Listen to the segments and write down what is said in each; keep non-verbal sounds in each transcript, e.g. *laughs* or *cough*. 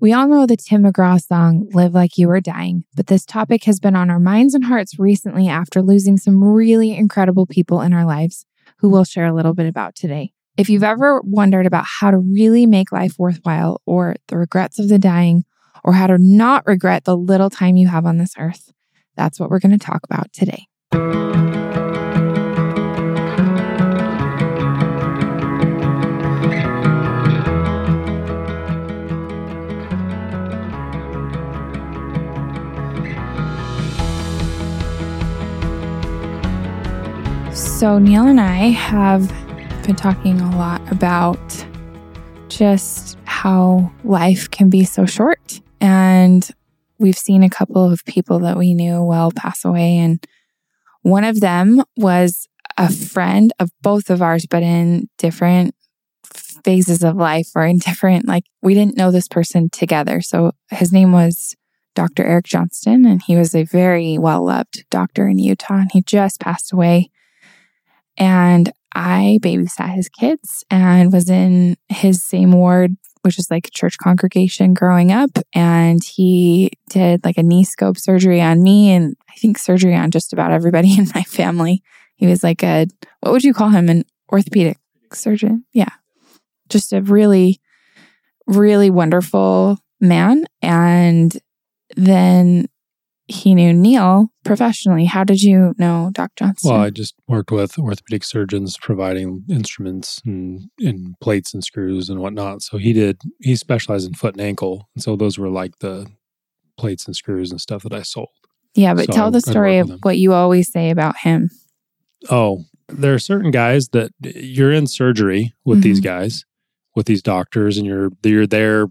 We all know the Tim McGraw song, Live Like You Are Dying, but this topic has been on our minds and hearts recently after losing some really incredible people in our lives who we'll share a little bit about today. If you've ever wondered about how to really make life worthwhile, or the regrets of the dying, or how to not regret the little time you have on this earth, that's what we're going to talk about today. So, Neil and I have been talking a lot about just how life can be so short. And we've seen a couple of people that we knew well pass away. And one of them was a friend of both of ours, but in different phases of life or in different, like, we didn't know this person together. So his name was Dr. Eric Johnston, and he was a very well loved doctor in Utah, and he just passed away and I babysat his kids and was in his same ward, which is like church congregation growing up. And he did like a knee scope surgery on me and I think surgery on just about everybody *laughs* in my family. He was like a, what would you call him? An orthopedic surgeon? Yeah. Just a really, really wonderful man. And then he knew Neil professionally. How did you know Dr. Johnson? Well, I just worked with orthopedic surgeons providing instruments and, and, plates and screws and whatnot. So he did, he specialized in foot and ankle. And so those were like the plates and screws and stuff that I sold. Yeah, but so tell the story of what you always say about him. Oh, there are certain guys that you're in surgery with mm-hmm. these guys, with these doctors, and you're you're there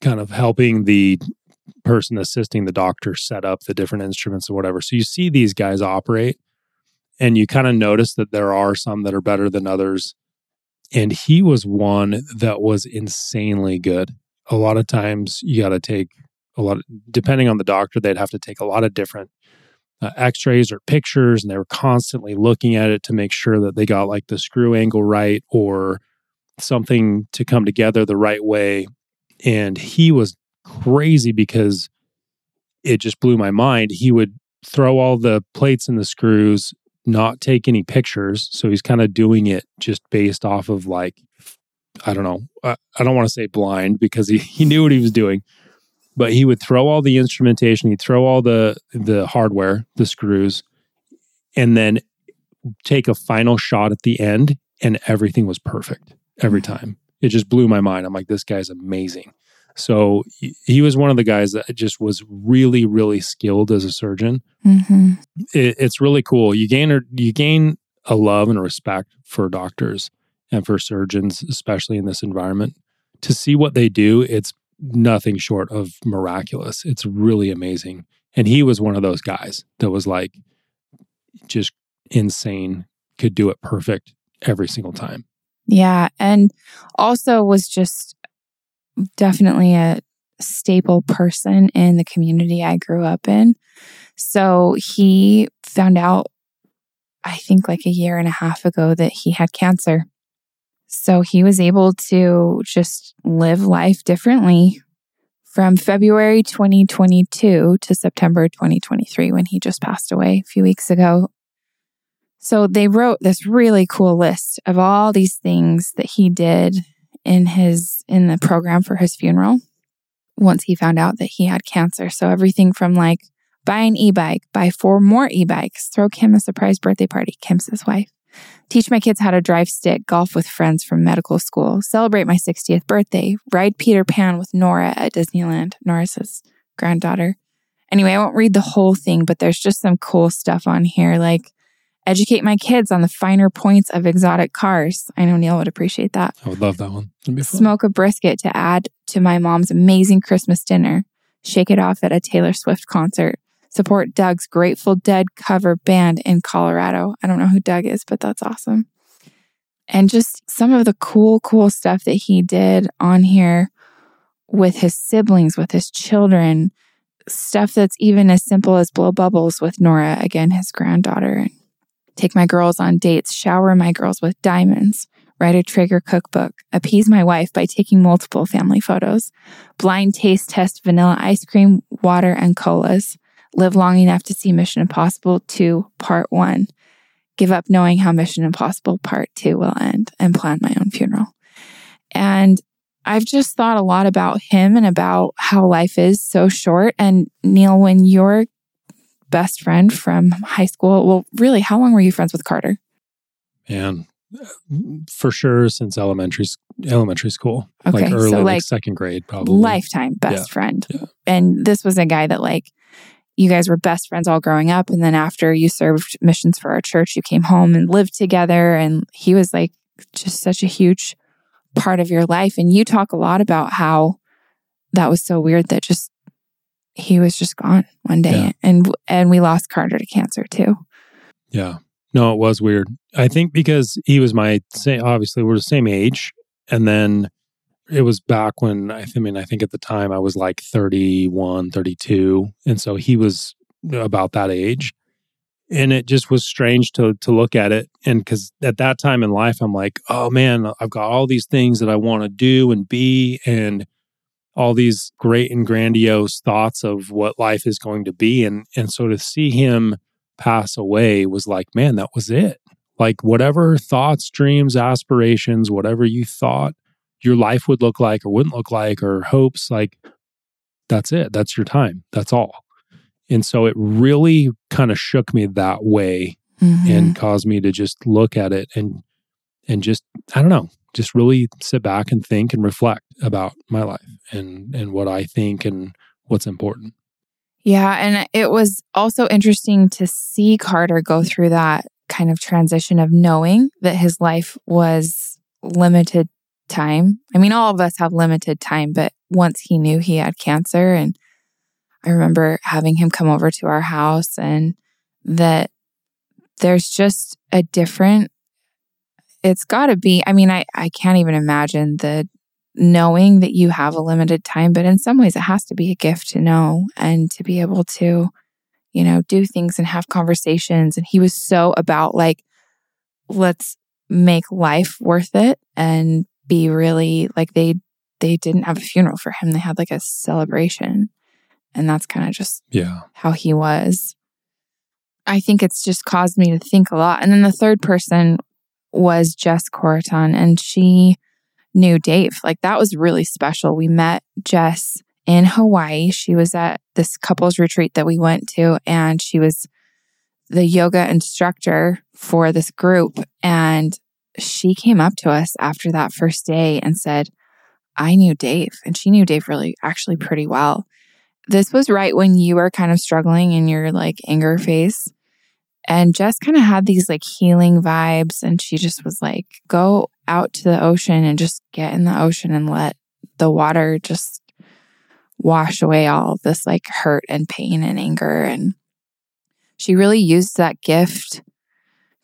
kind of helping the person assisting the doctor set up the different instruments or whatever. So you see these guys operate and you kind of notice that there are some that are better than others. And he was one that was insanely good. A lot of times you got to take a lot, of, depending on the doctor, they'd have to take a lot of different uh, x rays or pictures. And they were constantly looking at it to make sure that they got like the screw angle right or something to come together the right way. And he was crazy because it just blew my mind. He would throw all the plates and the screws, not take any pictures. So he's kind of doing it just based off of like, I don't know. I, I don't want to say blind because he, *laughs* he knew what he was doing, but he would throw all the instrumentation, he'd throw all the the hardware, the screws, and then take a final shot at the end, and everything was perfect every mm. time. It just blew my mind. I'm like, this guy's amazing. So he was one of the guys that just was really, really skilled as a surgeon. Mm-hmm. It, it's really cool. You gain a, you gain a love and a respect for doctors and for surgeons, especially in this environment. To see what they do, it's nothing short of miraculous. It's really amazing. And he was one of those guys that was like just insane, could do it perfect every single time. Yeah. And also was just definitely a staple person in the community I grew up in. So he found out, I think like a year and a half ago, that he had cancer. So he was able to just live life differently from February 2022 to September 2023 when he just passed away a few weeks ago. So they wrote this really cool list of all these things that he did in his in the program for his funeral once he found out that he had cancer. So everything from like buy an e-bike, buy four more e-bikes, throw Kim a surprise birthday party, Kim's his wife. Teach my kids how to drive stick, golf with friends from medical school, celebrate my 60th birthday, ride Peter Pan with Nora at Disneyland. Nora's his granddaughter. Anyway, I won't read the whole thing, but there's just some cool stuff on here like educate my kids on the finer points of exotic cars. I know Neil would appreciate that. I would love that one. Smoke a brisket to add to my mom's amazing Christmas dinner. Shake it off at a Taylor Swift concert. Support Doug's Grateful Dead cover band in Colorado. I don't know who Doug is, but that's awesome. And just some of the cool, cool stuff that he did on here with his siblings, with his children, stuff that's even as simple as blow bubbles with Nora, again, his granddaughter take my girls on dates, shower my girls with diamonds, write a Traeger cookbook, appease my wife by taking multiple family photos, blind taste test vanilla ice cream, water, and colas, live long enough to see Mission Impossible 2 Part 1, give up knowing how Mission Impossible Part 2 will end, and plan my own funeral. And I've just thought a lot about him and about how life is so short. And Neil, when your best friend from high school, well, really, how long were you friends with Carter? Man, for sure since elementary elementary school, Okay, like early, so like, like second grade, probably. lifetime best Yeah, friend. yeah. And this was a guy that like you guys were best friends all growing up and then after you served missions for our church you came home and lived together and he was like just such a huge part of your life and you talk a lot about how that was so weird that just he was just gone one day Yeah. and and we lost Carter to cancer too. Yeah. No, it was weird. I think because he was my same, obviously we're the same age. And then it was back when I, th- I mean, I think at the time I was like 31, 32. And so he was about that age. And it just was strange to to look at it. And because at that time in life, I'm like, oh man, I've got all these things that I want to do and be, and all these great and grandiose thoughts of what life is going to be. And and so to see him pass away was like, man, that was it. Like whatever thoughts, dreams, aspirations, whatever you thought your life would look like or wouldn't look like, or hopes, like that's it. That's your time. That's all. And so it really kind of shook me that way Mm-hmm. and caused me to just look at it and and just I don't know, just really sit back and think and reflect about my life and and what I think and what's important. Yeah. And it was also interesting to see Carter go through that kind of transition of knowing that his life was limited time. I mean, all of us have limited time, but once he knew he had cancer, and I remember having him come over to our house, and that there's just a different, it's got to be, I mean, I, I can't even imagine the knowing that you have a limited time, but in some ways it has to be a gift to know and to be able to, you know, do things and have conversations. And he was so about like, let's make life worth it and be really like they they didn't have a funeral for him. They had like a celebration. And that's kind of just Yeah. how he was. I think it's just caused me to think a lot. And then the third person was Jess Coraton, and she knew Dave. Like that was really special. We met Jess in Hawaii. She was at this couples retreat that we went to, and she was the yoga instructor for this group. And she came up to us after that first day and said, I knew Dave. And she knew Dave really actually pretty well this was right when you were kind of struggling in your like anger phase. And Jess kind of had these like healing vibes. And she just was like, go out to the ocean and just get in the ocean and let the water just wash away all this like hurt and pain and anger. And she really used that gift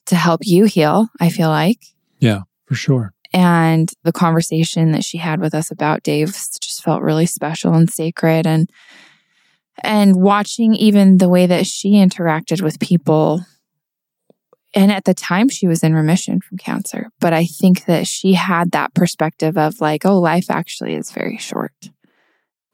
to help you heal, I feel like. Yeah, for sure. And the conversation that she had with us about Dave just felt really special and sacred. And and watching even the way that she interacted with people. And at the time, she was in remission from cancer. But I think that she had that perspective of like, oh, life actually is very short.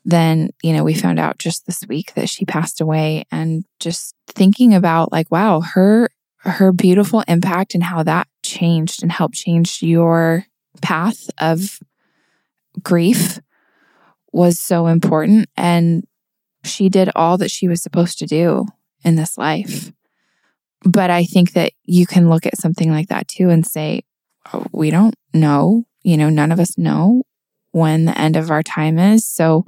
Then, you know, we found out just this week that she passed away and just thinking about like, wow, her her beautiful impact and how that changed and helped change your path of grief was so important. And she did all that she was supposed to do in this life. But I think that you can look at something like that too and say, oh, we don't know. You know, none of us know when the end of our time is. So,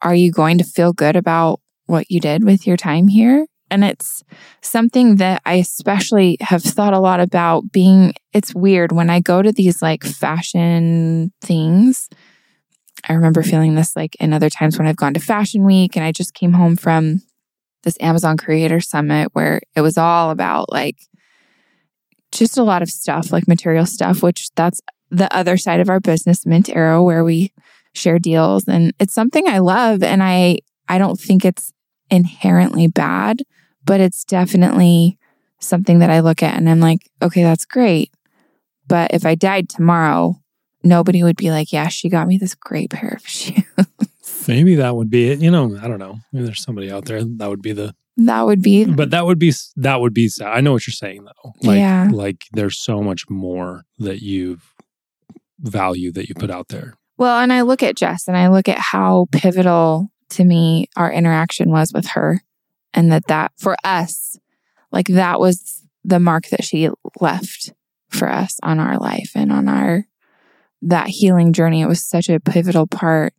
are you going to feel good about what you did with your time here? And it's something that I especially have thought a lot about being, it's weird when I go to these like fashion things. I remember feeling this like in other times when I've gone to Fashion Week and I just came home from this Amazon Creator Summit where it was all about like just a lot of stuff, like material stuff, which that's the other side of our business, Mint Arrow, where we share deals. And it's something I love. And I I don't think it's inherently bad, but it's definitely something that I look at and I'm like, okay, that's great. But if I died tomorrow, nobody would be like, yeah, she got me this great pair of *laughs* shoes. Maybe that would be it. You know, I don't know. Maybe there's somebody out there that would be the. that would be, But that would be that would be. sad. I know what you're saying though. Like, Yeah. like there's so much more that you value that you put out there. well, and I look at Jess and I look at how pivotal to me our interaction was with her. And that that for us, like that was the mark that she left for us on our life and on our that healing journey. It was such a pivotal part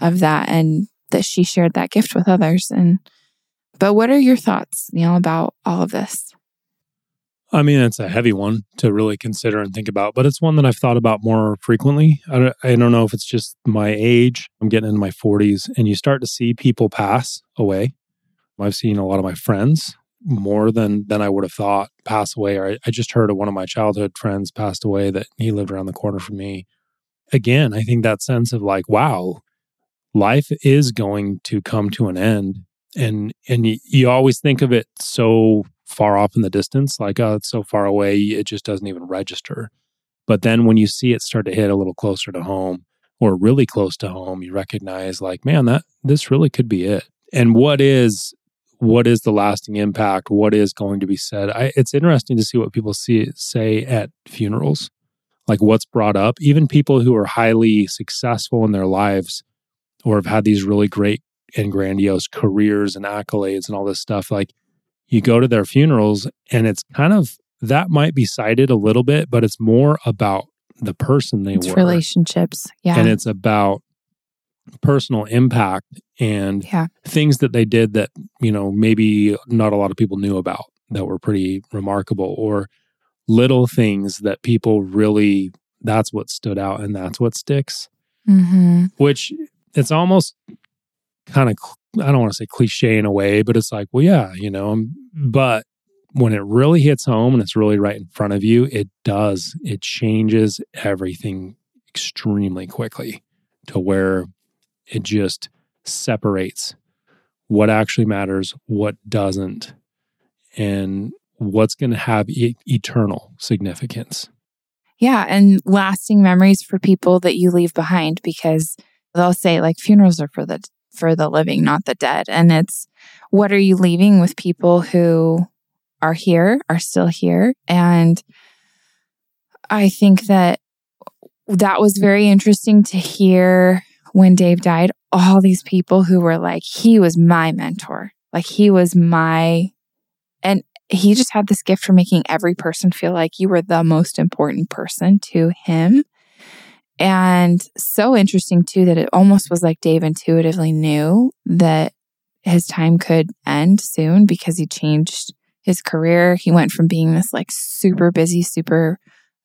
of that and that she shared that gift with others. And but what are your thoughts, Neil, about all of this? I mean, it's a heavy one to really consider and think about, but it's one that I've thought about more frequently. I don't, I don't know if it's just my age. I'm getting into my 40s, and you start to see people pass away. I've seen a lot of my friends more than than I would have thought pass away. Or I, I just heard of one of my childhood friends passed away that he lived around the corner from me. Again, I think that sense of like, wow, life is going to come to an end, and and you, always think of it so far off in the distance, like, oh, it's so far away, it just doesn't even register. But then when you see it start to hit a little closer to home or really close to home, you recognize, like, man, that this really could be it. And what is what is the lasting impact? What is going to be said? I, it's interesting to see what people see say at funerals, like what's brought up. Even people who are highly successful in their lives or have had these really great and grandiose careers and accolades and all this stuff, like you go to their funerals and it's kind of that might be cited a little bit, but it's more about the person they It's were. relationships. Yeah. And it's about personal impact and yeah. things that they did that, you know, maybe not a lot of people knew about that were pretty remarkable or little things that people really that's what stood out and that's what sticks hmm which it's almost kind of I don't want to say cliche in a way, but it's like, well, yeah, you know, um, but when it really hits home and it's really right in front of you, it does. It changes everything extremely quickly to where it just separates what actually matters, what doesn't, and what's going to have e- eternal significance. Yeah. And lasting memories for people that you leave behind because they'll say like funerals are for the for the living, not the dead. And it's what are you leaving with people who are here, are still here? And I think that that was very interesting to hear when Dave died. All these people who were like, he was my mentor. Like he was my, and he just had this gift for making every person feel like you were the most important person to him. And so interesting too that it almost was like Dave intuitively knew that his time could end soon because he changed his career. He went from being this like super busy, super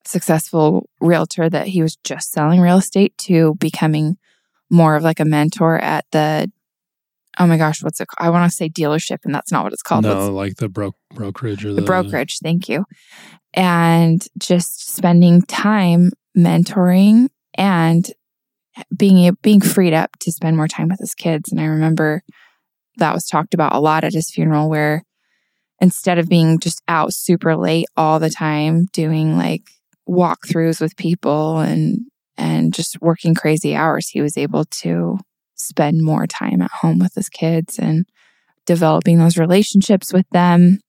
successful realtor that he was just selling real estate to becoming more of like a mentor at the oh my gosh, what's it called? I want to say dealership, and that's not what it's called. no, What's- like the bro- brokerage or the, the brokerage. Thank you. And just spending time mentoring and being being freed up to spend more time with his kids. And I remember that was talked about a lot at his funeral, where instead of being just out super late all the time, doing like walkthroughs with people and and just working crazy hours, he was able to spend more time at home with his kids and developing those relationships with them.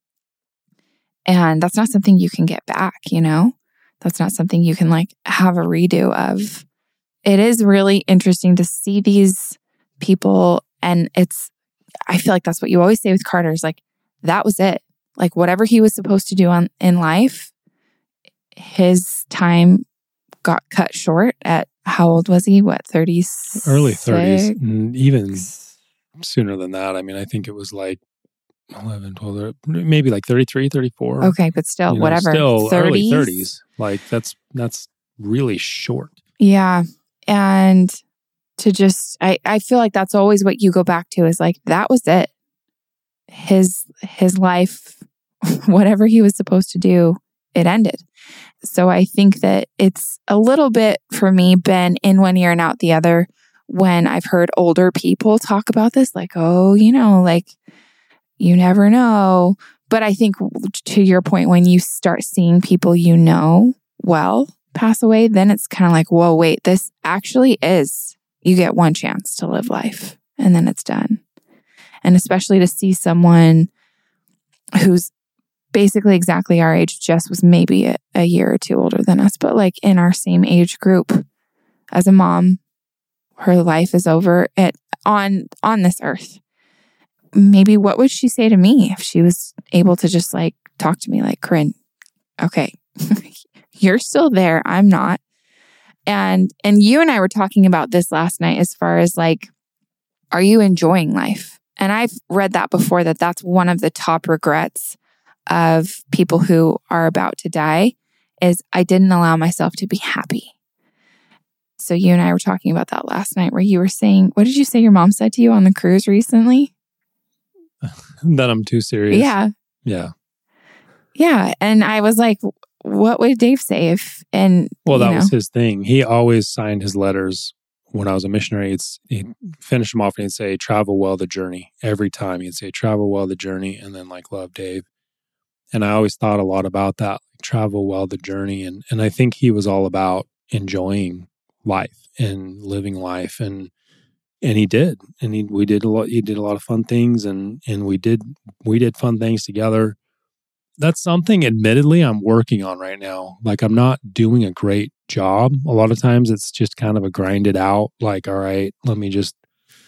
And that's not something you can get back, you know? That's not something you can like have a redo of. It is really interesting to see these people. And it's, I feel like that's what you always say with Carter is like, that was it. Like, whatever he was supposed to do on, in life, his time got cut short at how old was he? What, 30? early 30s, and even sooner than that. I mean, I think it was like 11, 12, or maybe like 33, 34. Okay, but still, you know, whatever. Still early 30s? 30s. Like that's that's really short. Yeah. And to just I, I feel like that's always what you go back to is like that was it. His his life, *laughs* whatever he was supposed to do, it ended. So I think that it's a little bit for me been in one ear and out the other when I've heard older people talk about this, like, oh, you know, like you never know. But I think to your point, when you start seeing people you know well pass away, then it's kind of like, whoa, wait, this actually is, you get one chance to live life and then it's done. And especially to see someone who's basically exactly our age, Jess was maybe a, a year or two older than us, but like in our same age group as a mom, her life is over at on on this earth. Maybe what would she say to me if she was able to just like talk to me like, Corrine, okay, *laughs* you're still there. I'm not. And and you and I were talking about this last night as far as like, are you enjoying life? And I've read that before that that's one of the top regrets of people who are about to die is I didn't allow myself to be happy. So you and I were talking about that last night where you were saying, what did you say your mom said to you on the cruise recently? *laughs* that I'm too serious. Yeah. Yeah. Yeah. And I was like, what would Dave say if, and Well, that you was his thing. He always signed his letters when I was a missionary. It's he'd finish them off and he'd say, "Travel well the journey." Every time he'd say, "Travel well the journey," and then like "Love Dave." And I always thought a lot about that, travel well the journey, and and I think he was all about enjoying life and living life, and and he did, and he we did a lot. He did a lot of fun things, and and we did we did fun things together. That's something, admittedly, I'm working on right now. Like I'm not doing a great job. A lot of times, it's just kind of a grinded out. Like, all right, let me just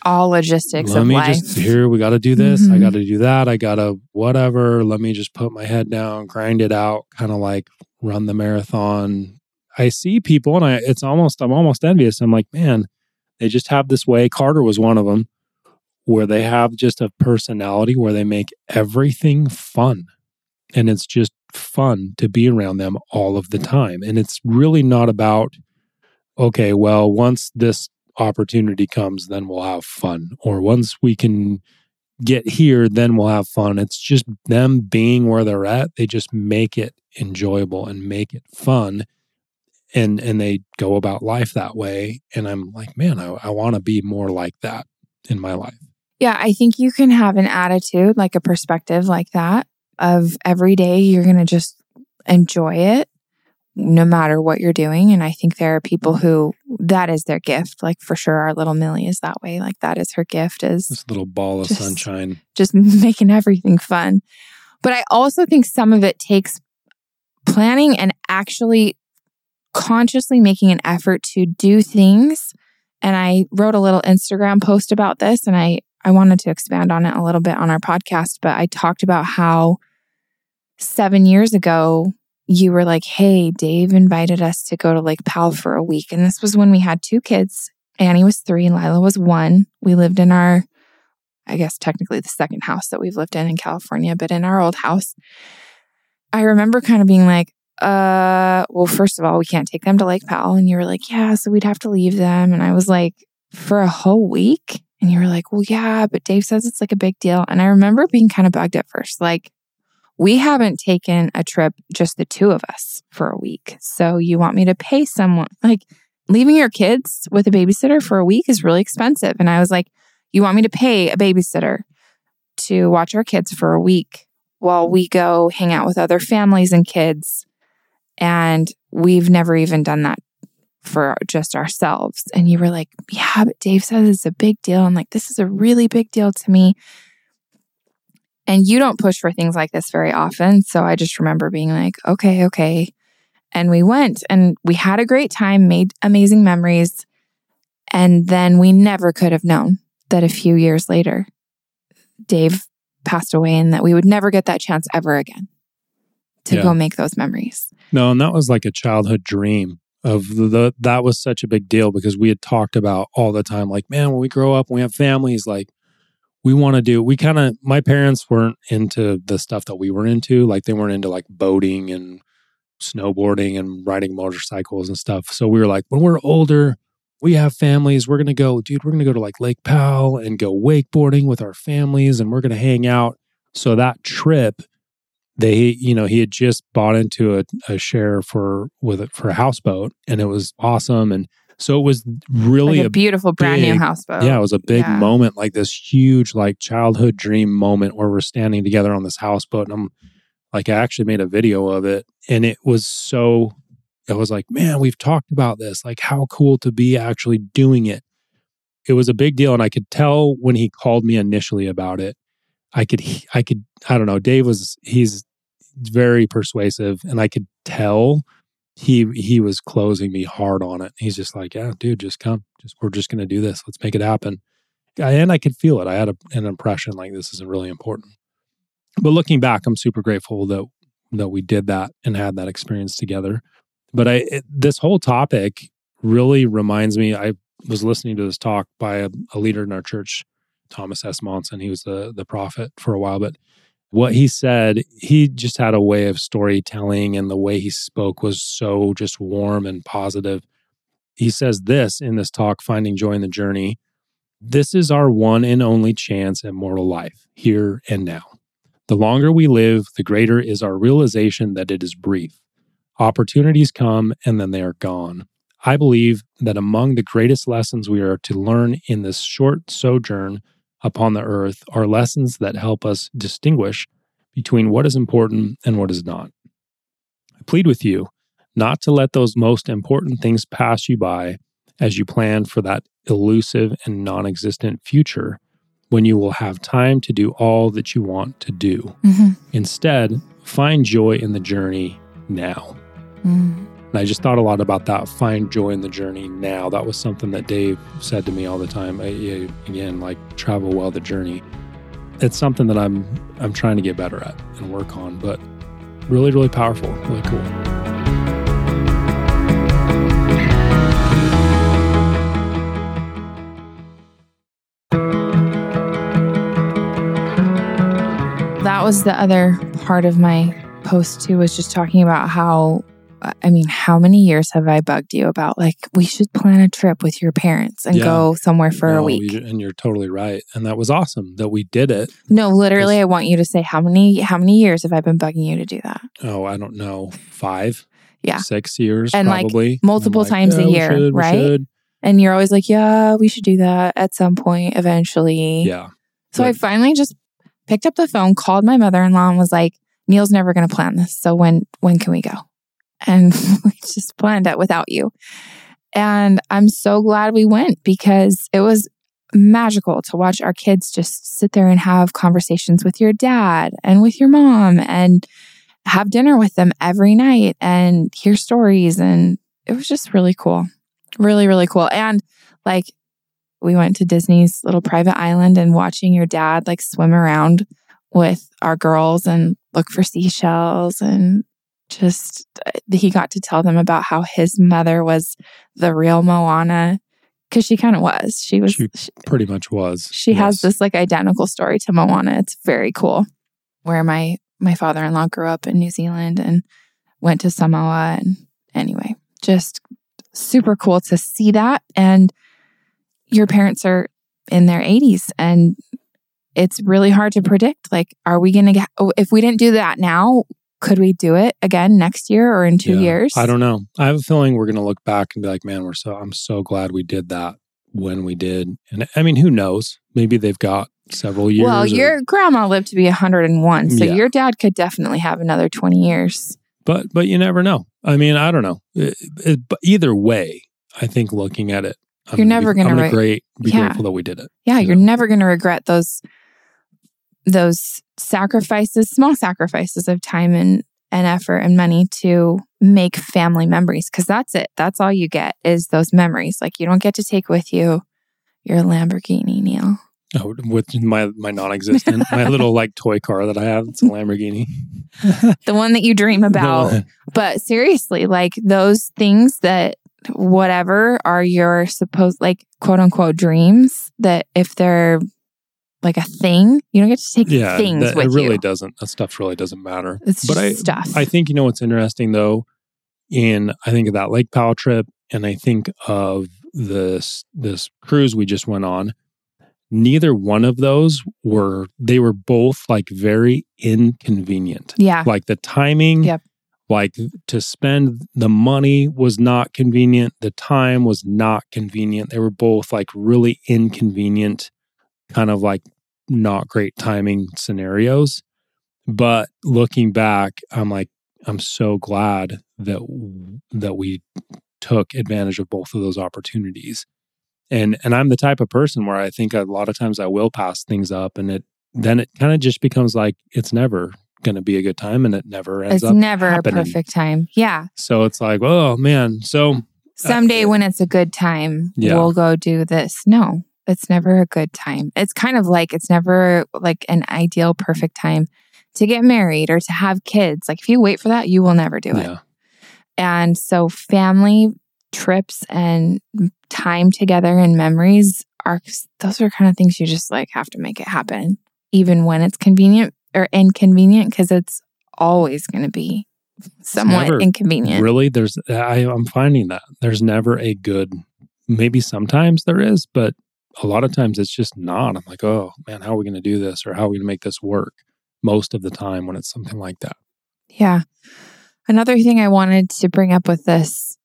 all logistics let of me life. just here we got to do this i Mhm. got to do that i got to whatever let me just put my head down grind it out kind of like run the marathon i see people and i it's almost i'm almost envious i'm like man they just have this way carter was one of them where they have just a personality where they make everything fun and it's just fun to be around them all of the time and it's really not about okay well once this opportunity comes, then we'll have fun. Or once we can get here, then we'll have fun. It's just them being where they're at. They just make it enjoyable and make it fun. And and they go about life that way. And I'm like, man, I, I want to be more like that in my life. Yeah, I think you can have an attitude, like a perspective like that of every day you're going to just enjoy it no matter what you're doing. And I think there are people who that is their gift. Like for sure, our little Millie is that way. Like that is her gift is This little ball of Just- sunshine. just *laughs* making everything fun. But I also think some of it takes planning and actually consciously making an effort to do things. And I wrote a little Instagram post about this and I I wanted to expand on it a little bit on our podcast, but I talked about how 7 years ago you were like, "Hey, Dave invited us to go to Lake Powell for a week." And this was when we had two kids. Annie was 3 and Lila was 1. We lived in our I guess technically the second house that we've lived in in California, but in our old house, I remember kind of being like, uh, well, first of all, we can't take them to Lake Powell. And you were like, yeah, so we'd have to leave them. And I was like, for a whole week? And you were like, well, yeah, but Dave says it's like a big deal. And I remember being kind of bugged at first. Like, we haven't taken a trip, just the two of us, for a week. So you want me to pay someone? Like, leaving your kids with a babysitter for a week is really expensive. And I was like, you want me to pay a babysitter to watch our kids for a week while we go hang out with other families and kids. And we've never even done that for just ourselves. And you were like, yeah, but Dave says it's a big deal. I'm like, this is a really big deal to me. And you don't push for things like this very often. So I just remember being like, okay, okay. And we went and we had a great time, made amazing memories. And then we never could have known that a few years later, Dave passed away and that we would never get that chance ever again to Yeah. go make those memories. No, and that was like a childhood dream of the, that was such a big deal because we had talked about all the time like man when we grow up when we have families like we want to do we kind of my parents weren't into the stuff that we were into like they weren't into like boating and snowboarding and riding motorcycles and stuff so we were like when we're older we have families we're going to go dude we're going to go to like Lake Powell and go wakeboarding with our families and we're going to hang out so that trip they you know he had just bought into a, a share for with it for a houseboat and it was awesome and so it was really like a, a beautiful brand new houseboat. yeah it was a big Yeah. moment like this huge like childhood dream moment where we're standing together on this houseboat and i'm like i actually made a video of it and it was so it was like, man, we've talked about this. Like, how cool to be actually doing it. It was a big deal. And I could tell when he called me initially about it, I could, I could, I don't know. Dave was, he's very persuasive and I could tell he, he was closing me hard on it. He's just like, yeah, dude, just come. Just, we're just going to do this. Let's make it happen. And I could feel it. I had a, an impression like this is really important. But looking back, I'm super grateful that that we did that and had that experience together. But I it, this whole topic really reminds me. I was listening to this talk by a, a leader in our church, Thomas S. Monson. He was the the prophet for a while, but what he said, he just had a way of storytelling, and the way he spoke was so just warm and positive. He says this in this talk, Finding Joy in the Journey. This is our one and only chance at mortal life, here and now. The longer we live, the greater is our realization that it is brief. Opportunities come and then they are gone. I believe that among the greatest lessons we are to learn in this short sojourn upon the earth are lessons that help us distinguish between what is important and what is not. I plead with you not to let those most important things pass you by as you plan for that elusive and non existent future when you will have time to do all that you want to do. Mm-hmm. Instead, find joy in the journey now. Mm. And I just thought a lot about that. Find joy in the journey now. That was something that Dave said to me all the time. Again, like travel well the journey. It's something that I'm I'm trying to get better at and work on, but really, really powerful, really cool. That was the other part of my post too was just talking about how I mean, how many years have I bugged you about like we should plan a trip with your parents and yeah. go somewhere for no, a week? and you're totally right, and that was awesome that we did it. No, literally, I want you to say how many how many years have I been bugging you to do that? Oh, I don't know, five, yeah, six years, and probably like multiple like, times yeah, a year, should, right? And you're always like, yeah, we should do that at some point eventually. Yeah. So but, I finally just picked up the phone, called my mother-in-law and was like, Neil's never going to plan this. So when when can we go? And *laughs* we just planned it without you. And I'm so glad we went because it was magical to watch our kids just sit there and have conversations with your dad and with your mom and have dinner with them every night and hear stories and it was just really cool. Really really cool. And like we went to Disney's little private island and watching your dad like swim around with our girls and look for seashells and just uh, he got to tell them about how his mother was the real Moana because she kind of was. She was she, she pretty much was. She yes. has this like identical story to Moana. It's very cool. Where my my father-in-law grew up in New Zealand and went to Samoa and anyway, just super cool to see that and your parents are in their 80s and it's really hard to predict like are we going to get oh, if we didn't do that now could we do it again next year or in 2 yeah, years? I don't know. I have a feeling we're going to look back and be like man we're so i'm so glad we did that when we did. And i mean who knows? Maybe they've got several years well or, your grandma lived to be 101 so yeah. your dad could definitely have another 20 years. But but you never know. I mean i don't know. It, it, but either way i think looking at it I'm you're never going to re- great. Be yeah. grateful that we did it. Yeah, you are never going to regret those those sacrifices, small sacrifices of time and and effort and money to make family memories because that's it. That's all you get is those memories. Like you don't get to take with you your Lamborghini, Neil. Oh, with my my non-existent, my little like toy car that I have. It's a *laughs* Lamborghini. the one that you dream about. but seriously, like those things that whatever are your supposed like quote unquote dreams that if they're like a thing, you don't get to take yeah, things that, with it really you. doesn't. That stuff really doesn't matter. It's but I, stuff. I think you know what's interesting though. In I think of that Lake Powell trip, and I think of this this cruise we just went on. Neither one of those were. They were both like very inconvenient. Yeah, like the timing. Yep like to spend the money was not convenient the time was not convenient they were both like really inconvenient kind of like not great timing scenarios but looking back i'm like I'm so glad that that we took advantage of both of those opportunities. And and I'm the type of person where I think a lot of times I will pass things up and it then it kind of just becomes like it's never going to be a good time and it never ends it's up never happening. a perfect time. Yeah. So it's like, oh man. So uh, Someday when it's a good time, Yeah. we'll go do this. No, it's never a good time. It's kind of like it's never like an ideal perfect time to get married or to have kids. Like if you wait for that, you will never do it. And so family trips and time together and memories are those are kind of things you just like have to make it happen even when it's convenient or inconvenient because it's always going to be somewhat never inconvenient. really, there's I, I'm finding that there's never a good. Maybe sometimes there is, but a lot of times it's just not. I'm like, oh man, how are we going to do this, or how are we going to make this work? Most of the time, when it's something like that. Yeah. Another thing I wanted to bring up with this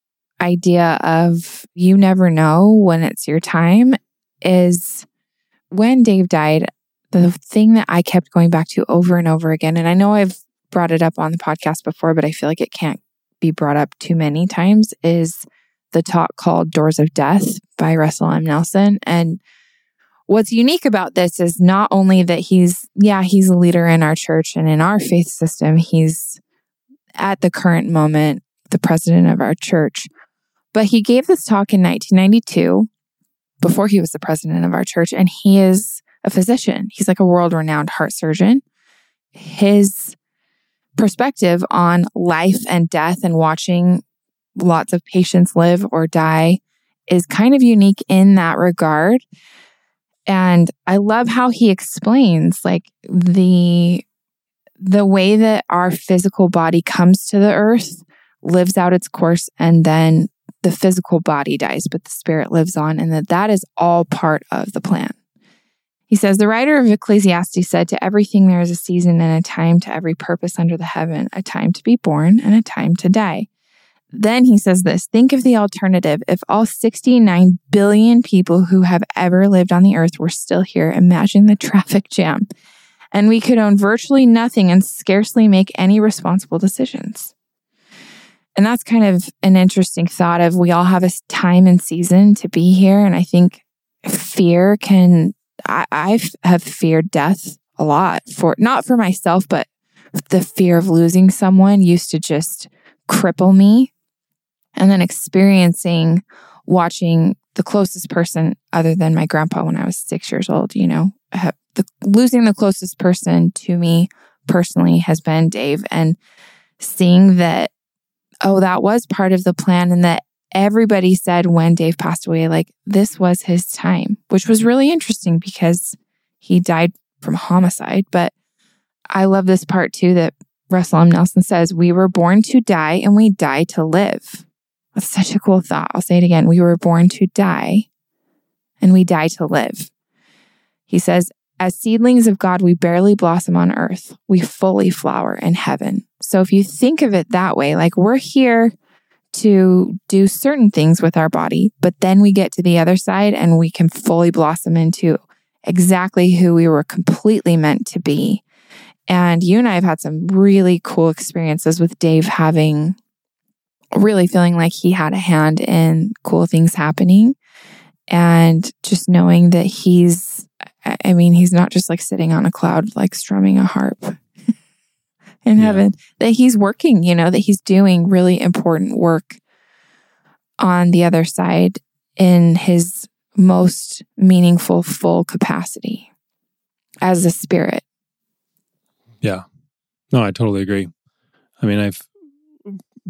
idea of you never know when it's your time is when Dave died, the thing that I kept going back to over and over again, and I know I've brought it up on the podcast before, but I feel like it can't be brought up too many times, is the talk called Doors of Death by Russell M. Nelson. And what's unique about this is not only that he's, yeah, he's a leader in our church and in our faith system, he's at the current moment the president of our church. But he gave this talk in 1992 before he was the president of our church, and he is a physician. He's like a world renowned heart surgeon. His perspective on life and death and watching lots of patients live or die is kind of unique in that regard. And I love how he explains like the the way that our physical body comes to the earth, lives out its course, and then the physical body dies, but the spirit lives on, and that that is all part of the plan. He says, The writer of Ecclesiastes said, To everything there is a season and a time to every purpose under the heaven, a time to be born and a time to die. Then he says this Think of the alternative. If all 69 billion people who have ever lived on the earth were still here, imagine the traffic jam and we could own virtually nothing and scarcely make any responsible decisions. And that's kind of an interesting thought of we all have a time and season to be here. And I think fear can, I, I have feared death a lot for, not for myself, but the fear of losing someone used to just cripple me. And then experiencing watching the closest person other than my grandpa when I was six years old, you know, the, losing the closest person to me personally has been Dave and seeing that, oh, that was part of the plan and that everybody said when Dave passed away, like this was his time, which was really interesting because he died from homicide. But I love this part too that Russell M. Nelson says, We were born to die and we die to live. That's such a cool thought. I'll say it again. We were born to die and we die to live. He says, as seedlings of God, we barely blossom on earth. We fully flower in heaven. So if you think of it that way, like we're here to do certain things with our body, but then we get to the other side and we can fully blossom into exactly who we were completely meant to be. And you and I have had some really cool experiences with Dave having really feeling like he had a hand in cool things happening and just knowing that he's I- mean, he's not just like sitting on a cloud, like strumming a harp *laughs* in Yeah. heaven, that he's working, you know, that he's doing really important work on the other side in his most meaningful, full capacity as a spirit. Yeah. No, I totally agree. I mean, I've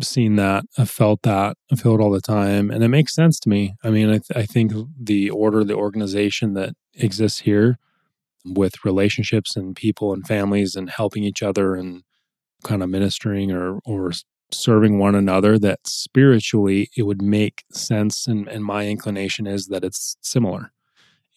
seen that, I've felt that, I feel it all the time, and it makes sense to me. I mean, I, th- I think the order, the organization that exists here with relationships and people and families and helping each other and kind of ministering or or serving one another that spiritually it would make sense and, and my inclination is that it's similar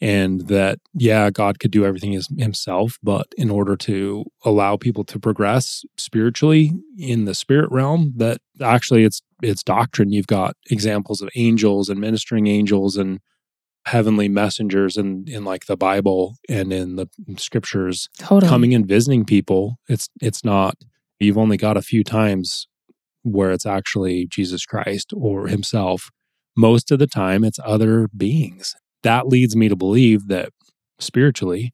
and that yeah god could do everything his, himself but in order to allow people to progress spiritually in the spirit realm that actually it's it's doctrine you've got examples of angels and ministering angels and heavenly messengers in in like the bible and in the scriptures Totally. coming and visiting people it's it's not you've only got a few times where it's actually Jesus Christ or himself. Most of the time, it's other beings. That leads me to believe that spiritually,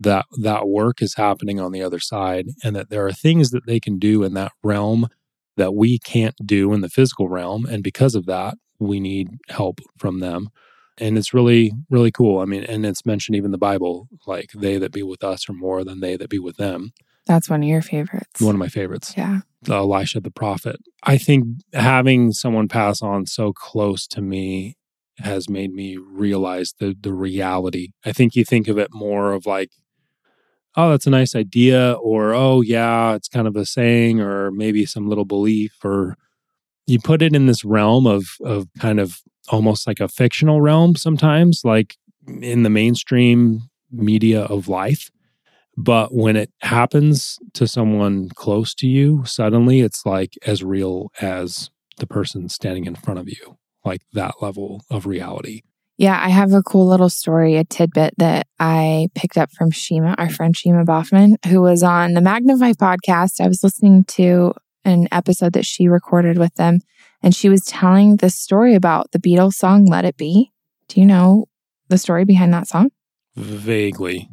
that that work is happening on the other side and that there are things that they can do in that realm that we can't do in the physical realm. And because of that we need help from them. And it's really really cool. I mean and it's mentioned even the bible like they that be with us are more than they that be with them. That's one of your favorites. one of my favorites. Yeah. elisha the prophet. I think having someone pass on so close to me has made me realize the the reality. I think you think of it more of like oh that's a nice idea or oh yeah it's kind of a saying or maybe some little belief or you put it in this realm of of kind of almost like a fictional realm sometimes like in the mainstream media of life. But when it happens to someone close to you suddenly it's like as real as the person standing in front of you like that level of reality Yeah, I have a cool little story, a tidbit that I picked up from Shima, our friend Shima Boffman, who was on the Magnify podcast. I was listening to an episode that she recorded with them, and she was telling this story about the Beatles song Let It Be. Do you know the story behind that song? vaguely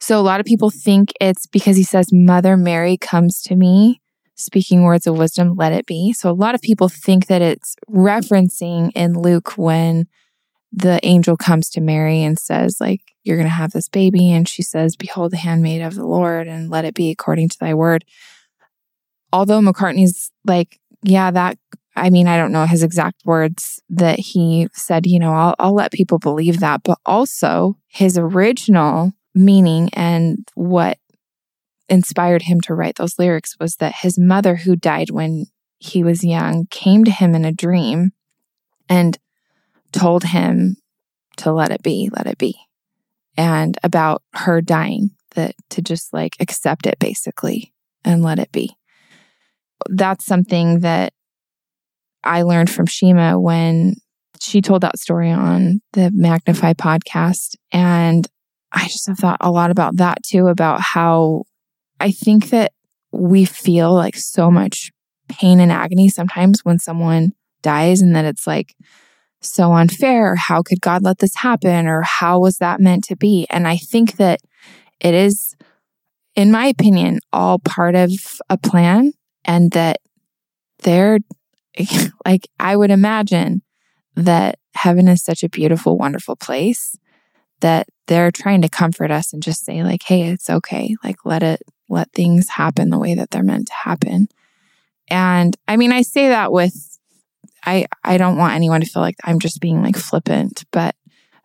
So, a lot of people think it's because he says, Mother Mary comes to me speaking words of wisdom, let it be. So, a lot of people think that it's referencing in Luke when the angel comes to Mary and says, like, you're going to have this baby. And she says, Behold, the handmaid of the Lord, and let it be according to thy word. Although McCartney's like, yeah, that, I mean, I don't know his exact words that he said, you know, I'll, I'll let people believe that. But also, his original meaning and what inspired him to write those lyrics was that his mother, who died when he was young, came to him in a dream and told him to let it be, let it be, and about her dying, that to just like accept it basically and let it be. That's something that I learned from Shima when she told that story on the Magnify podcast. And I just have thought a lot about that too, about how I think that we feel like so much pain and agony sometimes when someone dies, and that it's like so unfair. How could God let this happen? Or how was that meant to be? And I think that it is, in my opinion, all part of a plan, and that they're *laughs* like, I would imagine that heaven is such a beautiful, wonderful place that they're trying to comfort us and just say, like, hey, it's okay. Like, let it, let things happen the way that they're meant to happen. And I mean, I say that with, I, I don't want anyone to feel like I'm just being like flippant, but,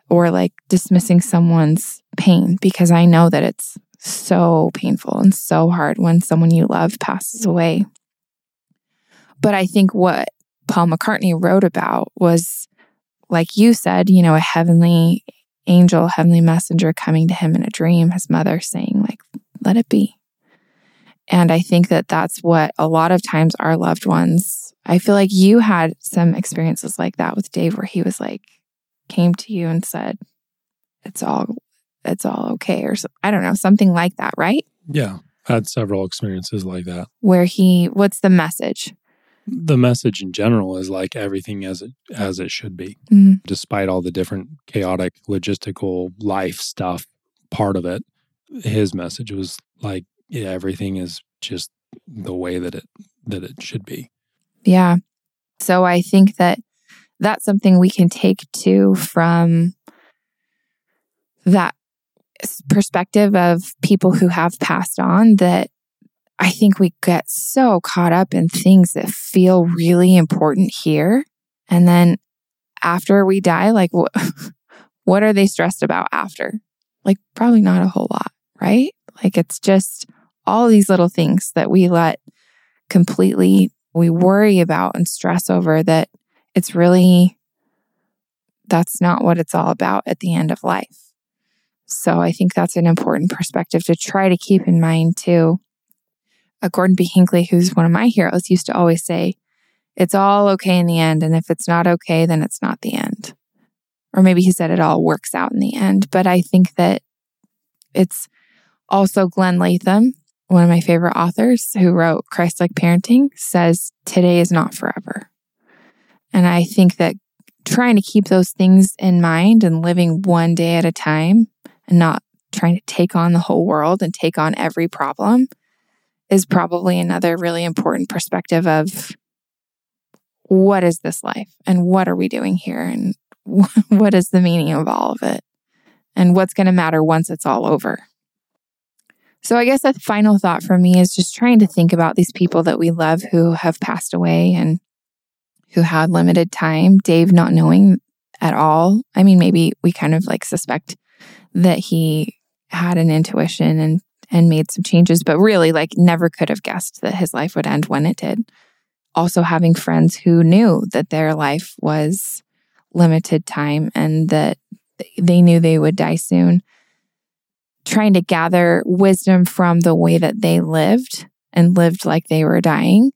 or like dismissing someone's pain because I know that it's so painful and so hard when someone you love passes away. But I think what Paul McCartney wrote about was, like you said, you know, a heavenly angel, heavenly messenger coming to him in a dream, his mother saying, like, let it be. And I think that that's what a lot of times our loved ones, I feel like you had some experiences like that with Dave, where he was like, came to you and said, it's all, it's all okay. Or so, I don't know, something like that, right? yeah I had several experiences like that Where he, what's the message? the message in general is like everything as it as it should be Mhm. despite all the different chaotic logistical life stuff part of it his message was like yeah, everything is just the way that it that it should be Yeah. So I think that that's something we can take too from that perspective of people who have passed on that I think we get so caught up in things that feel really important here. And then after we die, like, wh- *laughs* what are they stressed about after? Like, probably not a whole lot, right? Like, it's just all these little things that we let completely we worry about and stress over that it's really that's not what it's all about at the end of life. So I think that's an important perspective to try to keep in mind too. Uh, Gordon B. Hinckley, who's one of my heroes, used to always say, It's all okay in the end. And if it's not okay, then it's not the end. Or maybe he said it all works out in the end. But I think that it's also Glenn Latham one of my favorite authors who wrote Christ Like Parenting, says today is not forever. And I think that trying to keep those things in mind and living one day at a time and not trying to take on the whole world and take on every problem is probably another really important perspective of what is this life and what are we doing here and *laughs* what is the meaning of all of it and what's going to matter once it's all over. So, I guess a final thought for me is just trying to think about these people that we love who have passed away and who had limited time. Dave not knowing at all. I mean, maybe we kind of like suspect that he had an intuition and and made some changes, but really like never could have guessed that his life would end when it did. Also having friends who knew that their life was limited time and that they knew they would die soon. Trying to gather wisdom from the way that they lived and lived like they were dying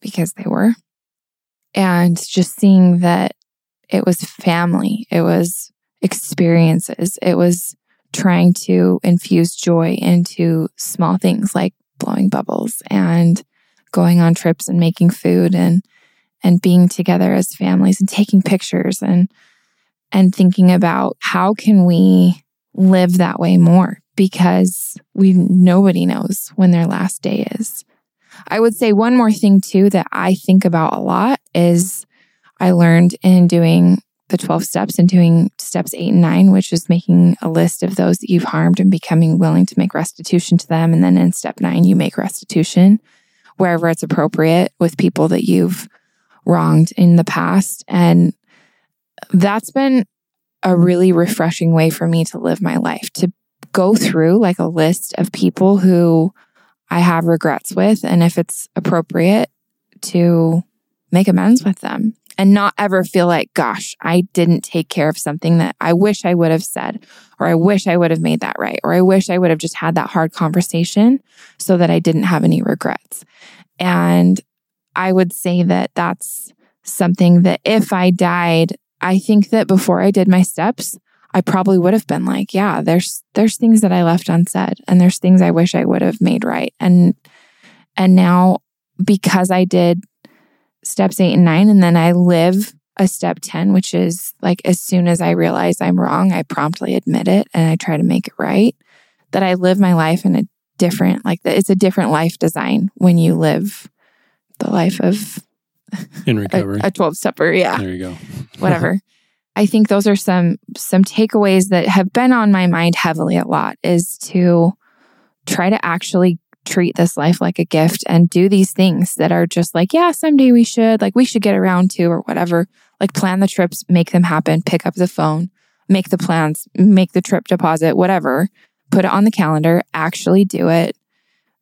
because they were. And just seeing that it was family, it was experiences, it was trying to infuse joy into small things like blowing bubbles and going on trips and making food and and being together as families and taking pictures and and thinking about how can we live that way more because we nobody knows when their last day is. I would say one more thing too that I think about a lot is I learned in doing the 12 steps and doing steps 8 and 9 which is making a list of those that you've harmed and becoming willing to make restitution to them and then in step 9 you make restitution wherever it's appropriate with people that you've wronged in the past. And that's been a really refreshing way for me to live my life to go through like a list of people who I have regrets with. And if it's appropriate, to make amends with them and not ever feel like, gosh, I didn't take care of something that I wish I would have said, or I wish I would have made that right, or I wish I would have just had that hard conversation so that I didn't have any regrets. And I would say that that's something that if I died, I think that before I did my steps, I probably would have been like, yeah, there's there's things that I left unsaid and there's things I wish I would have made right. And and now because I did steps 8 and 9 and then I live a step 10 which is like as soon as I realize I'm wrong, I promptly admit it and I try to make it right. That I live my life in a different like it's a different life design when you live the life of *laughs* in recovery. A, a 12 stepper. Yeah. There you go. *laughs* Whatever. I think those are some some takeaways that have been on my mind heavily a lot is to try to actually treat this life like a gift and do these things that are just like, yeah, someday we should, like we should get around to or whatever. Like plan the trips, make them happen, pick up the phone, make the plans, make the trip deposit, whatever. Put it on the calendar, actually do it.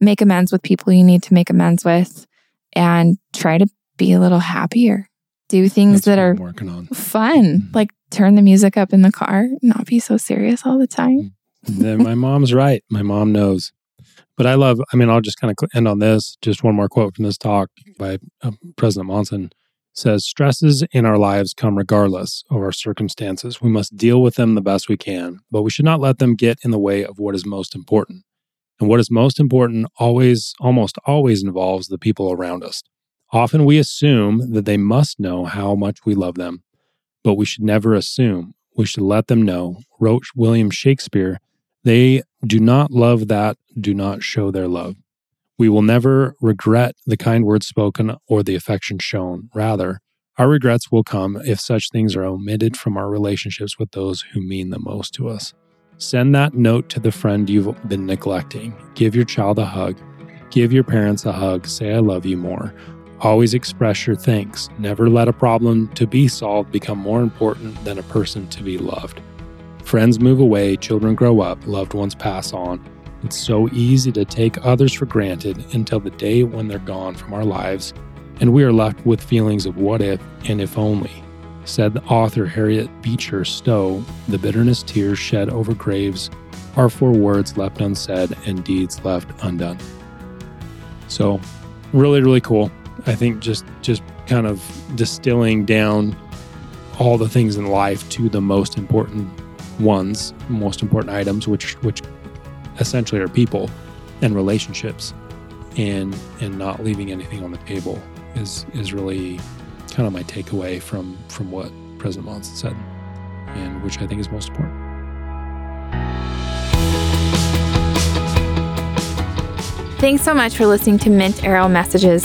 Make amends with people you need to make amends with and try to be a little happier. Do things That's that are working on. fun, mm-hmm. like turn the music up in the car, not be so serious all the time. then my mom's right. My mom knows. But I love, I mean, I'll just kind of end on this. Just one more quote from this talk by uh, President Monson says stresses in our lives come regardless of our circumstances. We must deal with them the best we can, but we should not let them get in the way of what is most important. And what is most important always, almost always involves the people around us. Often we assume that they must know how much we love them, but we should never assume. We should let them know, wrote William Shakespeare, they do not love that do not show their love. We will never regret the kind words spoken or the affection shown. Rather, our regrets will come if such things are omitted from our relationships with those who mean the most to us. Send that note to the friend you've been neglecting. Give your child a hug. Give your parents a hug. Say, I love you more. Always express your thanks. Never let a problem to be solved become more important than a person to be loved. Friends move away, children grow up, loved ones pass on. It's so easy to take others for granted until the day when they're gone from our lives, and we are left with feelings of what if and if only. Said the author Harriet Beecher Stowe, the bitterness tears shed over graves are for words left unsaid and deeds left undone. So, really, really cool. I think just just kind of distilling down all the things in life to the most important ones, most important items, which which essentially are people, and relationships and and not leaving anything on the table is is really kind of my takeaway from from what President Monson said, and which I think is most important. Thanks so much for listening to Mint Arrow Messages.